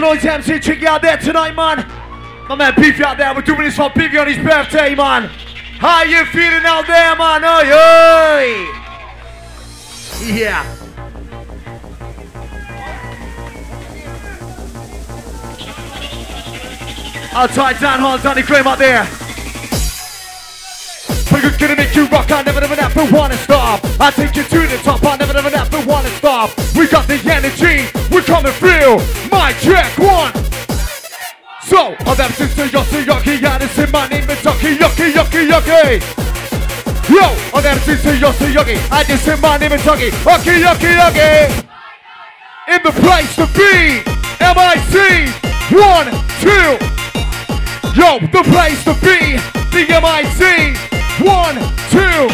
Noise MC, check you out there tonight, man. My man Beefy out there, we're doing this for Beefy on his birthday, man. How you feeling out there, man? Oi, oi! Yeah. Outside Dan Hall, Danny Graham out there. We're gonna make you rock, I never, never, never wanna stop. I take you to the top, I never, never, never wanna stop. We got the energy, we're coming through. My check one. So, I'm that sister Yossi Yoki, and it's in my name is Yoki, Yoki, Yoki, Yoki. Yo, I'm that sister Yossi Yoki, and it's in my name is Yoki, Yoki, Yoki. In the place to be, MIC, one, two. Yo, the place to be, the MIC, one, two.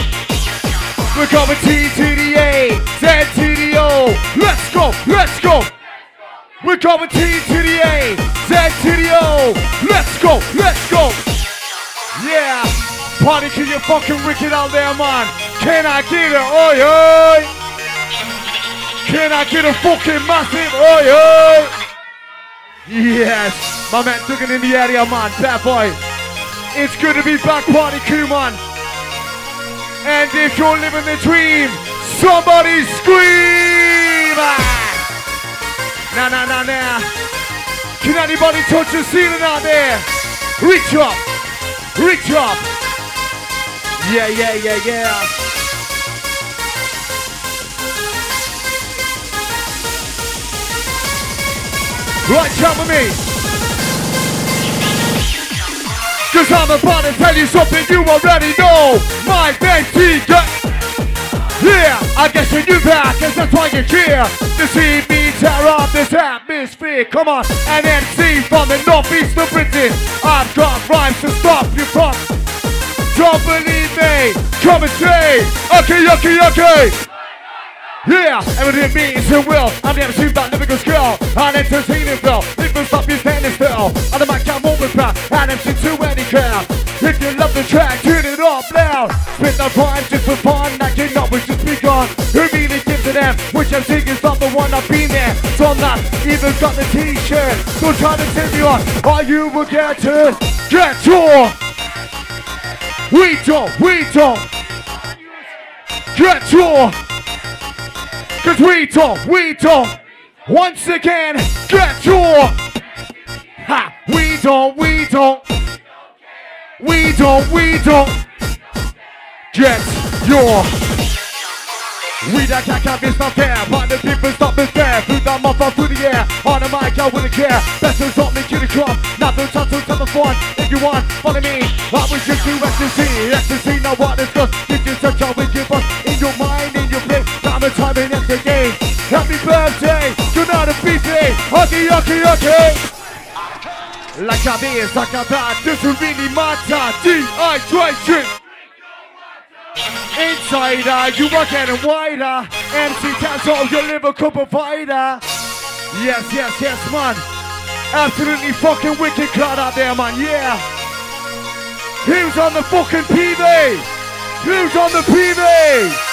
We're coming T to the A, Z to the O. Let's go, let's go. We're coming T to the A, Z to the O. Let's go, let's go. Yeah. Party can you fucking wicked out there, man. Can I get it? Oi, oi. Can I get a fucking massive? Oi, oi. Yes. My man took it in the area, man. Bad boy. It's good to be back, party crew, man. And if you're living the dream, somebody scream! Nah, nah, nah, nah. Can anybody touch the ceiling out there? Reach up, reach up. Yeah, yeah, yeah, yeah. Right, jump with me. Cause I'm about to tell you something you already know. My name's TJ. Yeah, I guess you knew that, cause that's why you're here. To see me tear up this atmosphere. Come on, an MC from the northeast of Britain. I've got rhymes to stop you from. Don't believe me, come and see. Okay, okay, okay. Yeah, everything means it will. I'm the MC that lyrical skill. And entertaining Phil. People stop you standing still. On the mic, I'm over proud. And MC to any crowd. If you love the track, turn it up loud. Spit the rhymes just for fun. You know it's just begun. Who really gives a damn? Which I'm MC is not the one I've been there. So I'm not even got the t-shirt. So try to tell me on. Are you will get to get to? We don't, we don't. Get to. Cause we don't, we don't. Once again, get your. Ha! We don't, we don't. We don't, we don't. Get your. We that can't have this not fair, but the people stop me fair. Through the up through the air, on the mic I wouldn't care. Best to stop me, get across. Not the chance to a fun. If you want, follow me. I was just do ecstasy, ecstasy. Now what is good? You search out with your bus in your mind, Okay, okay, okay. Like a this, like a that, this will really matter. Dehydration. Insider, you are getting wider. MC Tazo, oh, your lyrical provider. Yes, yes, yes, man. Absolutely fucking wicked crowd out there, man. Yeah. Who's on the fucking PV? Who's on the PV?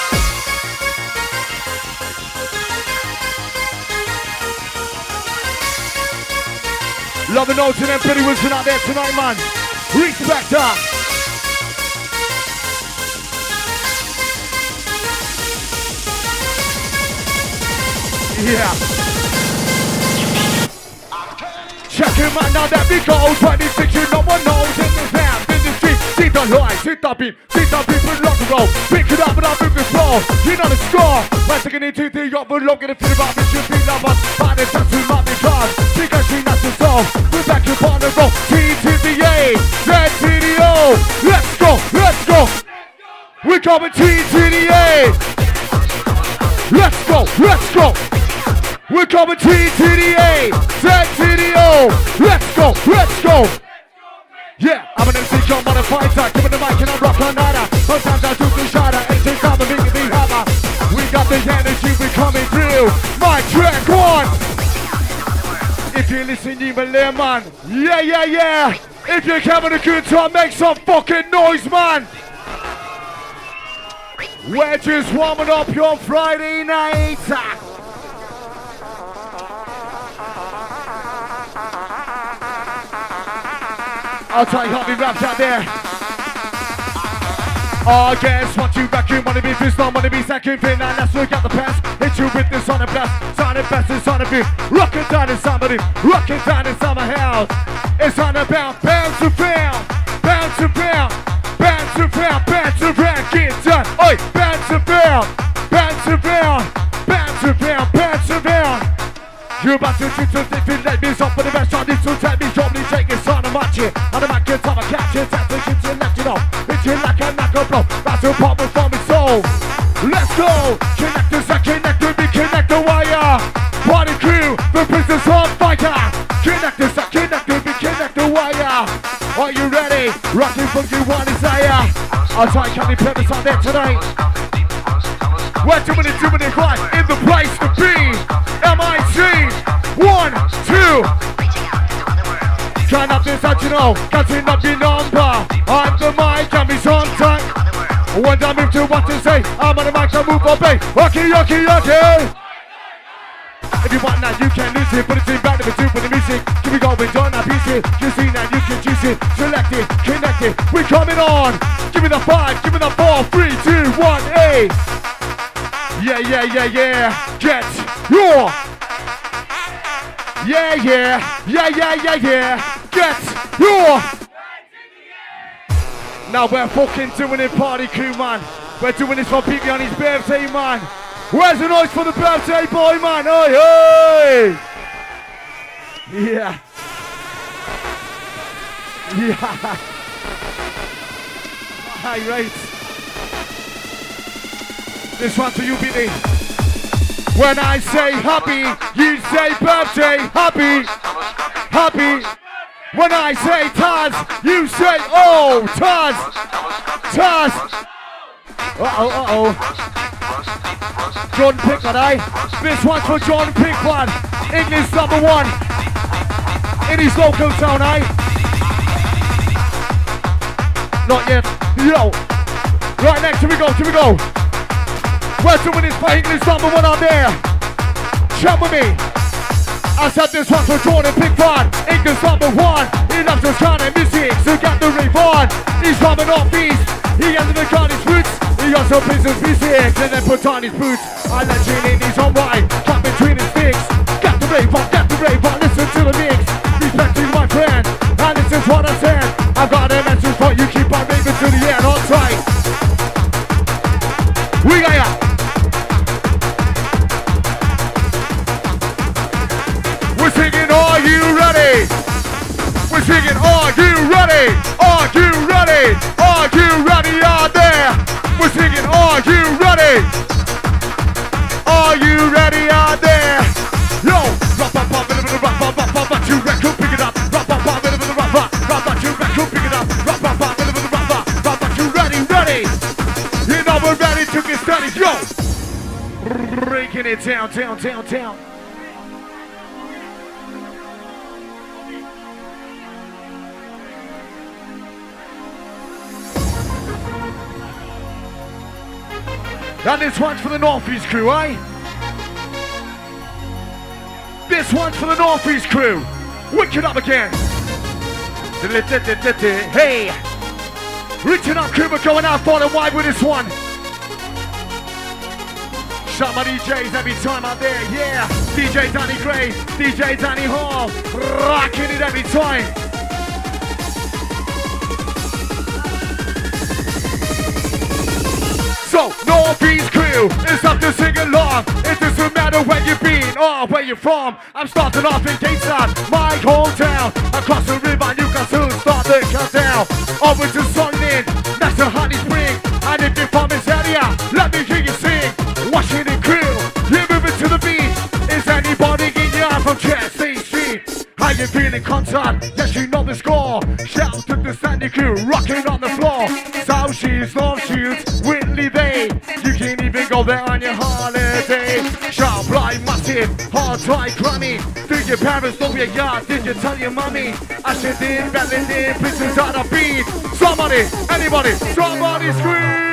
Love and notes and them pretty Wilson out there tonight, man. Respect up. Yeah. Check him out now that we go 26, you no one knows in the in. See the light, see the beam, see the people rock and roll. Pick it up and move it slow. You know the score. We're taking it to the up, looking to feel about me, should be lovers. But it's too not to solve. We're back up on the road. T to the A, Z to the O. Let's go, let's go. We're coming T to the A. Let's go, let's go. We're coming T to the A, Z to the O. Let's go, let's go. Yeah, I'm an MC John fighter. Give me the mic and I rock on nada. Sometimes I do the shadow, and take time to make it be hammer. We got the energy, we coming through. My track one. If you listen, you believe, man. Yeah, yeah, yeah. If you're having a good time, make some fucking noise, man. Just warming up your Friday night. I'll tell you how many raps out there. I guess what you vacuum, wanna be first, not wanna be second, fin, and let's look at the past. Hit you with this on a blast, sign it best inside of you. Rockin' down in somebody, rockin' down in summer house. It's on about bounce around, bounce around, bounce around, bounce around, get done. Oi, bounce around, bounce around, bounce around, bounce around. You're about to shoot something, feel like me, stop for the rest of go connect us I connect with me connect the wire party crew the business on fire connect us I connect with me connect the wire are you ready rocking you one desire I'll try candy purpose on there tonight we're too many, too many right in the place to be. MIT, one, two. Turn up this you know, cutting up your number. On the mic, and me on time. When I move to what to say, I'm on the mic, I move obey. Okay, okay, okay. If you want that, you can lose it. Put it in back, number two for the music. Keep it going, don't abuse it. You see that, you can choose it. Select it, connect it. We're coming on. Give me the five, give me the four, three, two, one, eight. Yeah, yeah, yeah, yeah. Get your. Yeah, yeah, yeah, yeah, yeah, yeah. Get your. Now we're fucking doing it, party crew, man. We're doing this for Pete on his birthday, man. Where's the noise for the birthday boy, man? Oi, oi! Yeah. Yeah. High rates. This one's for you, Billy. When I say happy, you say birthday, happy, happy. When I say Taz, you say oh, Taz, Taz. Uh oh, uh oh. John Pickford, eh? This one's for John Pickford, English number one in his local town, eh? Not yet. Yo. Right next, here we go, here we go. Doing this for English number one out there. Jump with me. I said this one for Jordan Pickford. English number one. He loves this kind of music, so got the on. He's coming off east. He has the gun his roots. He also plays his music and then puts on his boots. I let you in, he's on right. Cut between his sticks. Got the rave on, got the rave on. Listen to the mix. Respect to my friend. And this is what I said. I've got a message for you. Keep on raving to the end. On tight. We got ya. We're singing, are you? we're singing, are you ready? Are you ready? Are you ready out there? We're singing, are you ready? Are you ready out there? Yo, rap up, up, little bit of rap, up, up, up, up, you record, cool, pick it up, rap up, up, little bit of rap, rap, rap, up, you record, cool, pick it up, rap up, up, little bit of rap, rap, rap, up, you ready, ready? You know we're ready to get started, yo. Breaking it down, down, down, down. And this one's for the Northeast crew, eh? This one's for the Northeast crew. Wicked up again. Hey! Reaching up crew, going out far and wide with this one. Shout my DJs every time out there, yeah. DJ Danny Gray, DJ Danny Hall, rocking it every time. Crew is up to sing along. It doesn't matter where you've been or where you're from. I'm starting off in Gateshead, my hometown. Across the river, you can soon start the countdown. Over to Sunderland, hard, dry, crummy. Do your parents know your yard? Did you tell your mommy? I should in, battling in, prisons on a beat. Somebody, anybody, somebody scream.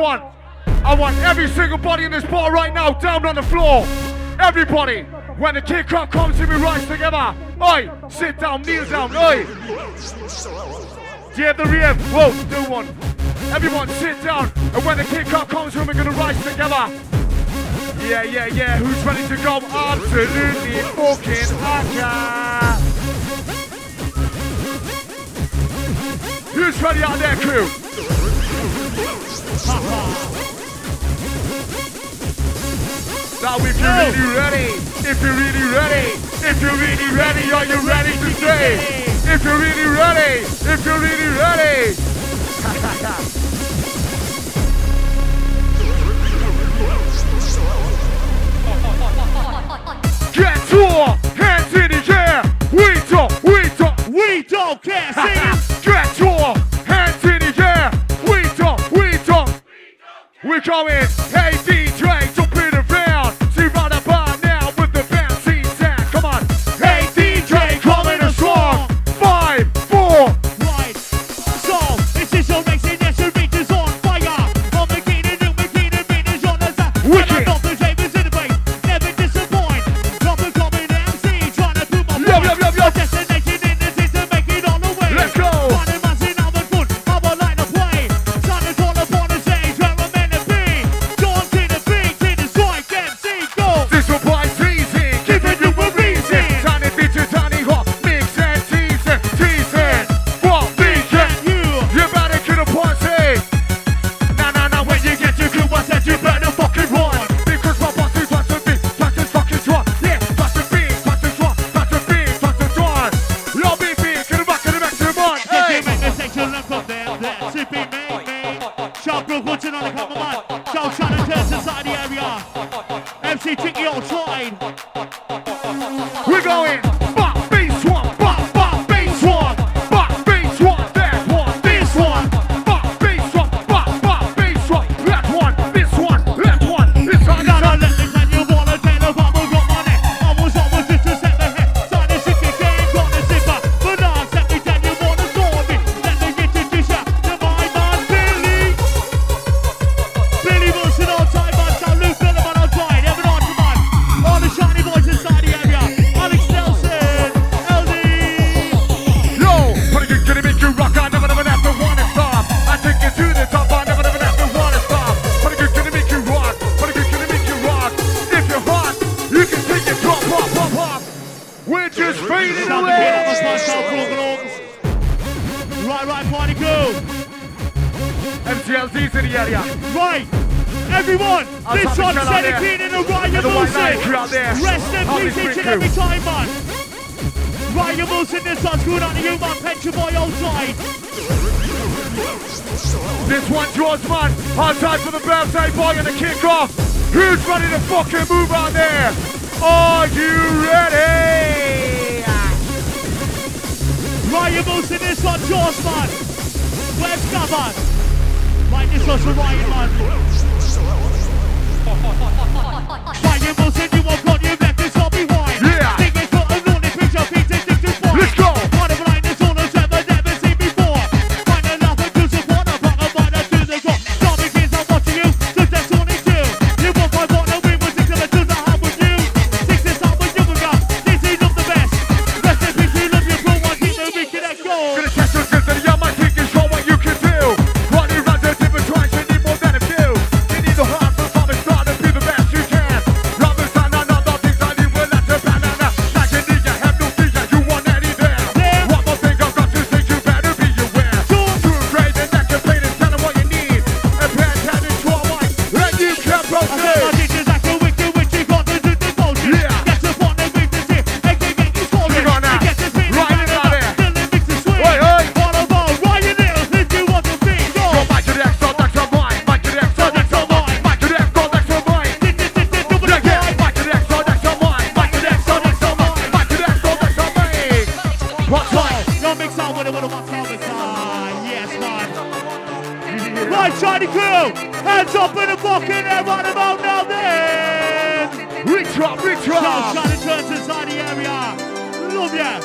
I want every single body in this bar right now down on the floor. Everybody, when the kick up comes to me, rise together. Oi, sit down, kneel down, oi. yeah, the rear? Whoa, do one. Everyone sit down, and when the kick up comes to we're gonna rise together. Yeah, yeah, yeah, who's ready to go? Absolutely fucking Aka. Who's ready out there, crew? Now if you're really ready, if you're really ready, if you're really ready, are you ready to stay? If you're really ready, if you're really ready. Get to hands in the air. We don't, we don't, we don't care. Get to. We coming. Hey, D. variables in this one's Good on you, my pension boy, outside. This one draws man. Outside for the birthday boy and the kickoff. Who's ready to fucking move out there? Are you ready? Variables in this one, draws man. Where's Gavan? Right, this one's for Ryan, man. Variables in you, won't got you. top of the bucket and what about now then? Retrop, retrop. So trying to turn to Zani area. Love ya.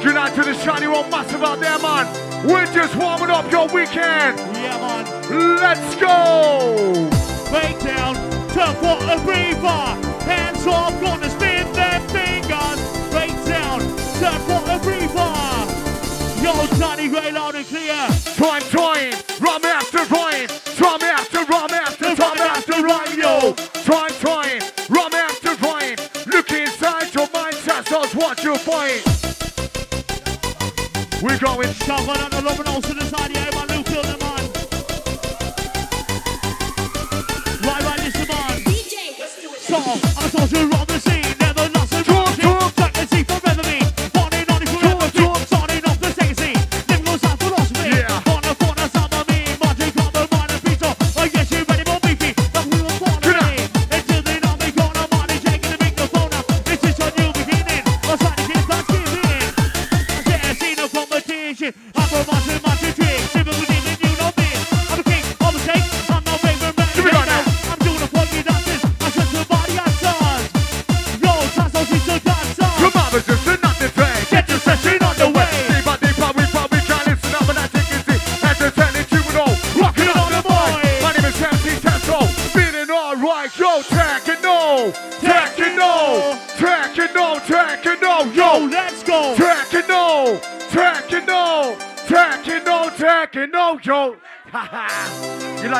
Tonight to the shiny one, massive out there, man. We're just warming up your weekend. Yeah, man. Let's go. Breakdown, turn for a breather. Hands off, gonna spin their fingers. Breakdown, turn for a breather. Yo, Johnny, great loud and clear. Time, time, run after run. two points. We're going seven and eleven Lebanon the side, yeah, man.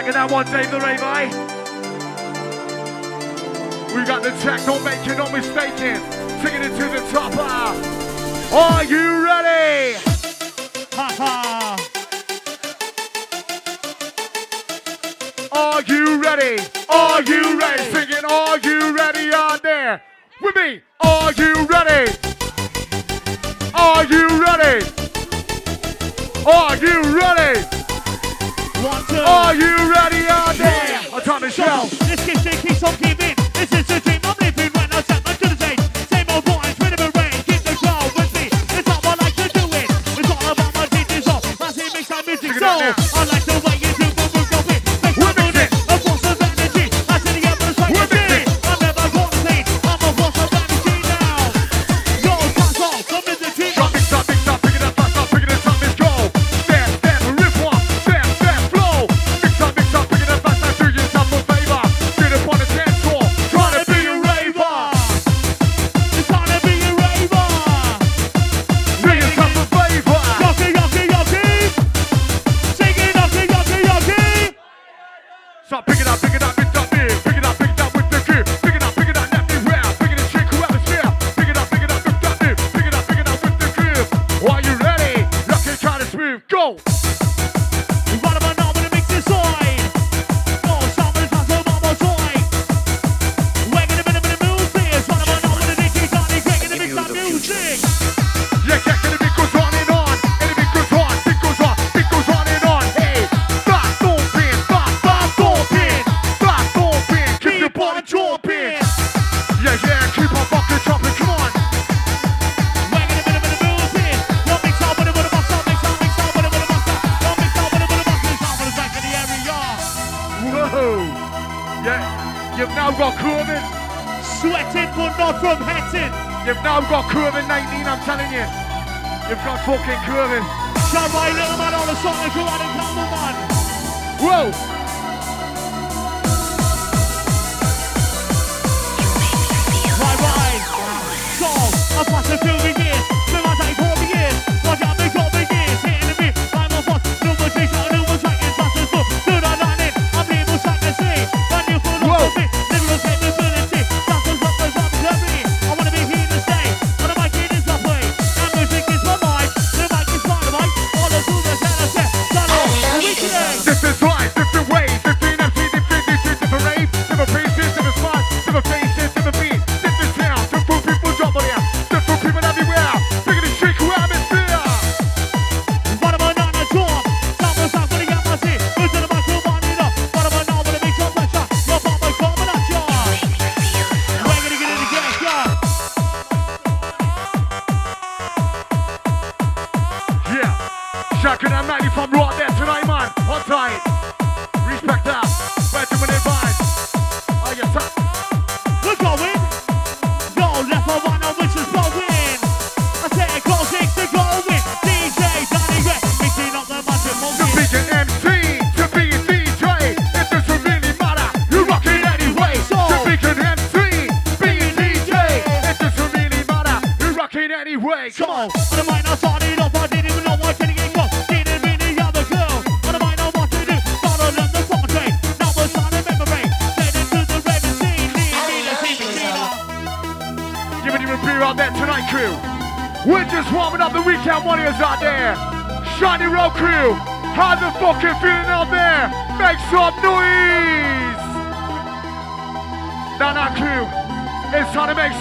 at that one, Dave the Levi. We got the track, don't make you no mistaken. Taking it to the top. Uh. Are you ready? Ha ha. Are you ready? Are you ready? Singing, are you ready out there? With me, are you ready? Are you ready? Are you ready? Are you ready? Are they? I'm trying to. got COVID. Sweating, but not from hacking. You've now got COVID 19, I'm telling you. You've got fucking COVID. Shout my little man on the song if you want to come on. Whoa! Song, I'm about to feel the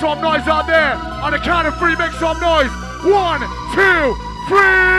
some noise out there. On the count of three, make some noise. One, two, three.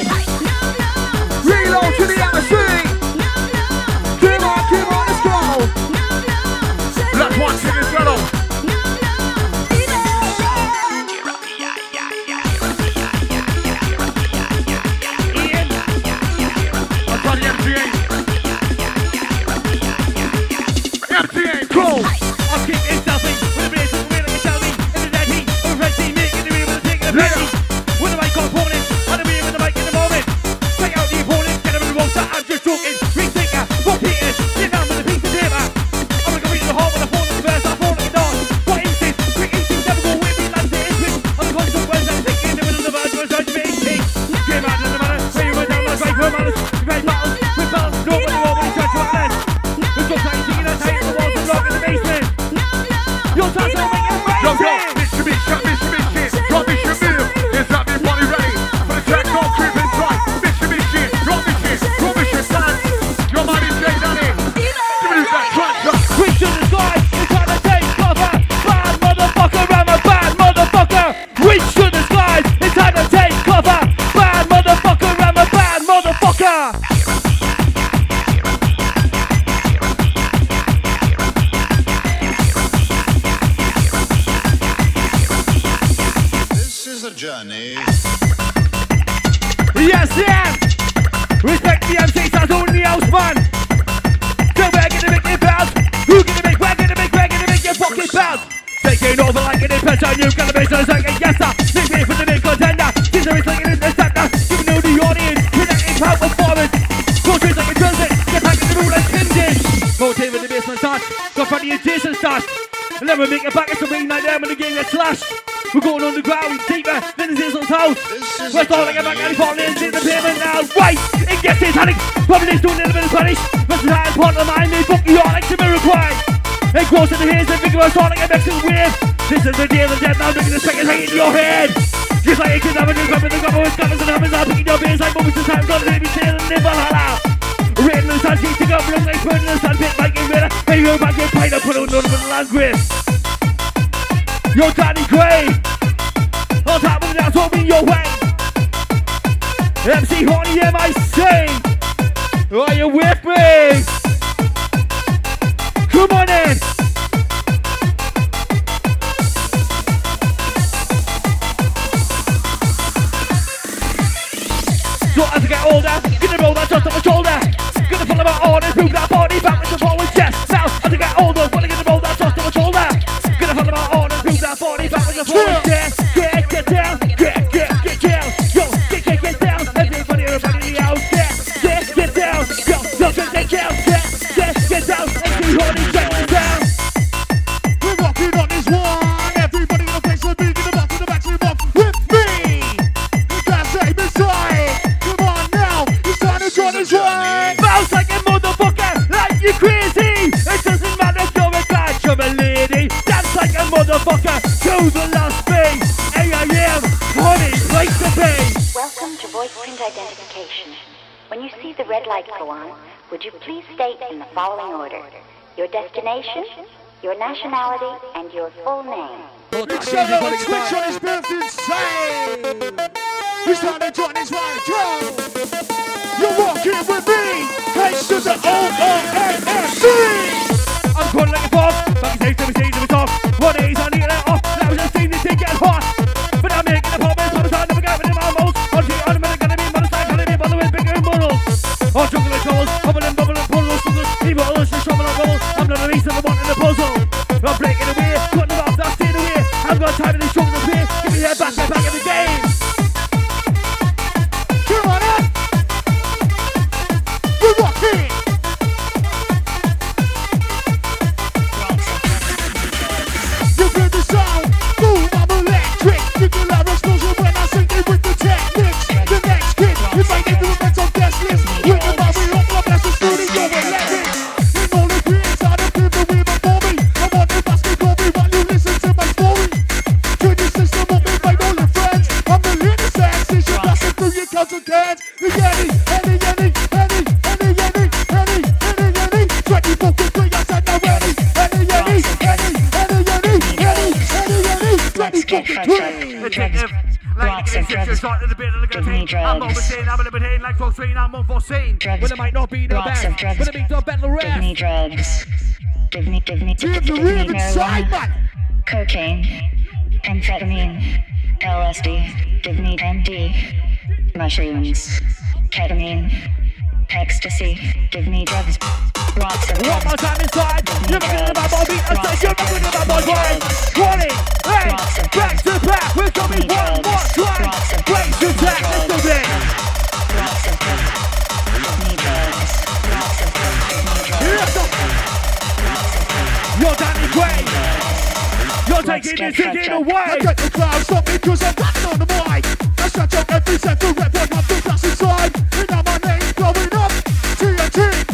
go. We're calling about Gary falling into the pavement now. Wait, it gets his satanic. Probably doing a little bit of Spanish. Must have had part of the mind made book the Onyx to be required. It goes to the hands and big about Sonic and Mexican wave. This is the day of the dead now, making the second hang in your head. Just like a kid having his weapon, the government's gunners and hammers are picking your beers like moments of time, gonna be sailing in Valhalla. Raiding the sun, She's to go, from like burning the sun, pit, Viking Raider, hey, you're back in Pine, I put on the land with. Yo, Danny Gray! Honey, you, I say. Are you with me? destination, your nationality, and your full name. Big shout out to insane. It's time to join this. You're walking with me. O-O-N-S-C. I'm going LSD, LSD, me MD, mushrooms, ketamine, ecstasy, give me drugs. Of One more time inside, never been about my body I said you're never about my body 20 hey, back to back, we're coming one more time. Back to back, let's do me drugs. Me drugs. Danny Quay. You're taking this ticket away. I get the crowd, stop me, cause I'm back on the mic. I stretch up every second rep, one, two, that's inside. And now my name's blowing up. TNT.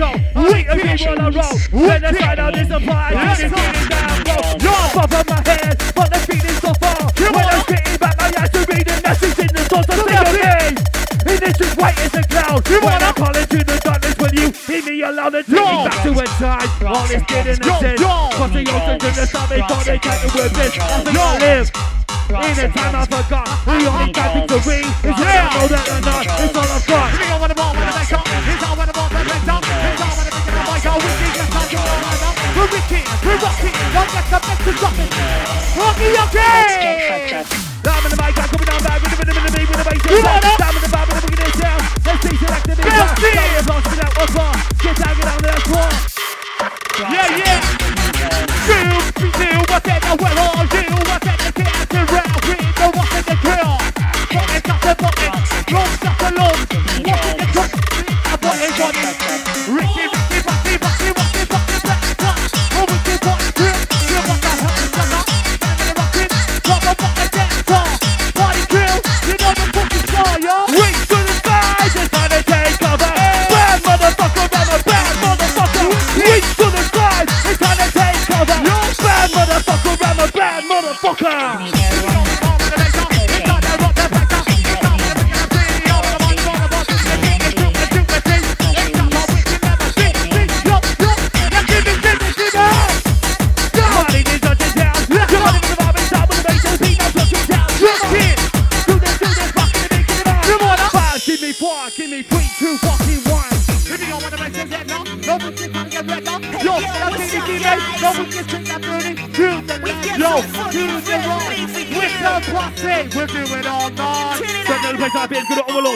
go. We the people on the roll. When the sign out is the fire, I can feel it down low. You're above my head, but the feeling's so far. When I'm getting back, my eyes read the messages in the source of therapy. And this is white as a cloud. You when I call to the darkness will you, hear me aloud and take yo. me back to a time. All this getting and I did. The ocean to the sun, they thought they can't with this. As I live. In a time I forgot, we only got victory. It's yeah. know that or not, it's all I've got. wicked, we rocking, don't get some next to dropping. Rocky, okay! Now I'm in the mic, I'm coming down back with the rhythm in the beat, with the bass. You know that?